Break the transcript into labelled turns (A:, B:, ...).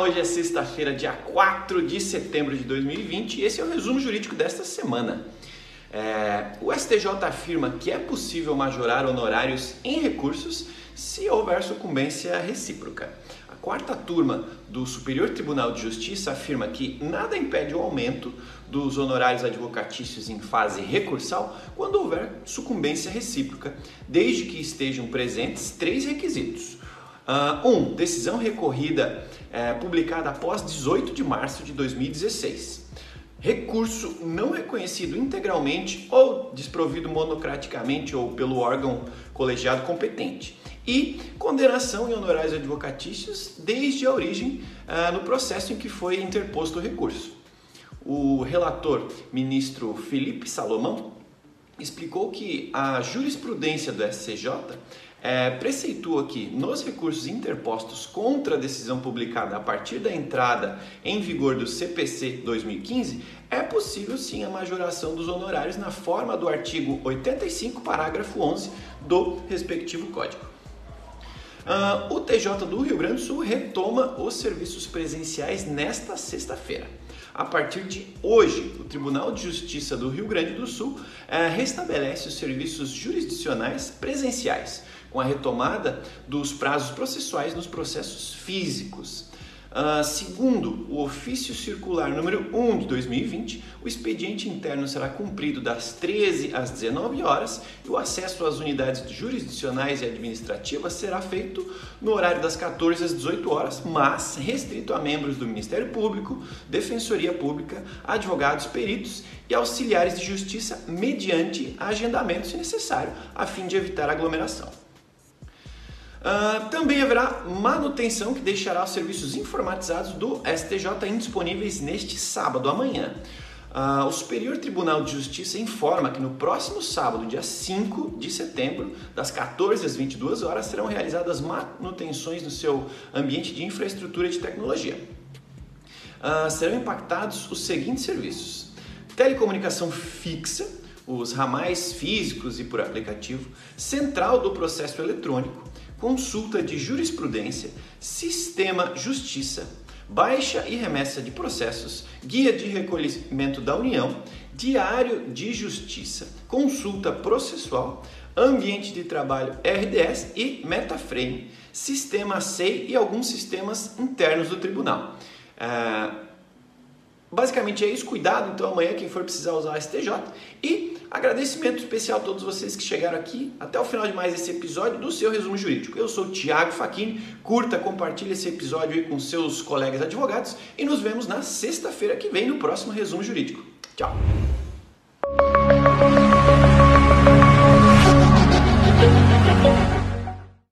A: Hoje é sexta-feira, dia 4 de setembro de 2020 e esse é o resumo jurídico desta semana. É, o STJ afirma que é possível majorar honorários em recursos se houver sucumbência recíproca. A quarta turma do Superior Tribunal de Justiça afirma que nada impede o aumento dos honorários advocatícios em fase recursal quando houver sucumbência recíproca, desde que estejam presentes três requisitos Uh, um, decisão recorrida é, publicada após 18 de março de 2016. Recurso não reconhecido integralmente ou desprovido monocraticamente ou pelo órgão colegiado competente. E condenação em honorários advocatícios desde a origem uh, no processo em que foi interposto o recurso. O relator, ministro Felipe Salomão, explicou que a jurisprudência do SCJ é, preceitua que nos recursos interpostos contra a decisão publicada a partir da entrada em vigor do CPC 2015, é possível sim a majoração dos honorários na forma do artigo 85, parágrafo 11 do respectivo código. Uh, o TJ do Rio Grande do Sul retoma os serviços presenciais nesta sexta-feira. A partir de hoje, o Tribunal de Justiça do Rio Grande do Sul uh, restabelece os serviços jurisdicionais presenciais, com a retomada dos prazos processuais nos processos físicos. Uh, segundo o ofício circular número 1 de 2020, o expediente interno será cumprido das 13 às 19 horas e o acesso às unidades jurisdicionais e administrativas será feito no horário das 14 às 18 horas, mas restrito a membros do Ministério Público, Defensoria Pública, advogados, peritos e auxiliares de justiça mediante agendamento se necessário, a fim de evitar aglomeração. Uh, também haverá manutenção que deixará os serviços informatizados do STJ indisponíveis neste sábado, amanhã. Uh, o Superior Tribunal de Justiça informa que no próximo sábado, dia 5 de setembro, das 14 às 22 horas, serão realizadas manutenções no seu ambiente de infraestrutura de tecnologia. Uh, serão impactados os seguintes serviços: telecomunicação fixa, os ramais físicos e por aplicativo, central do processo eletrônico, consulta de jurisprudência, sistema justiça, baixa e remessa de processos, guia de recolhimento da União, diário de justiça, consulta processual, ambiente de trabalho RDS e Metaframe, sistema SEI e alguns sistemas internos do tribunal. É, Basicamente é isso, cuidado então amanhã quem for precisar usar a STJ e agradecimento especial a todos vocês que chegaram aqui até o final de mais esse episódio do seu resumo jurídico. Eu sou o Thiago Faquini, curta, compartilhe esse episódio aí com seus colegas advogados e nos vemos na sexta-feira que vem no próximo resumo jurídico. Tchau!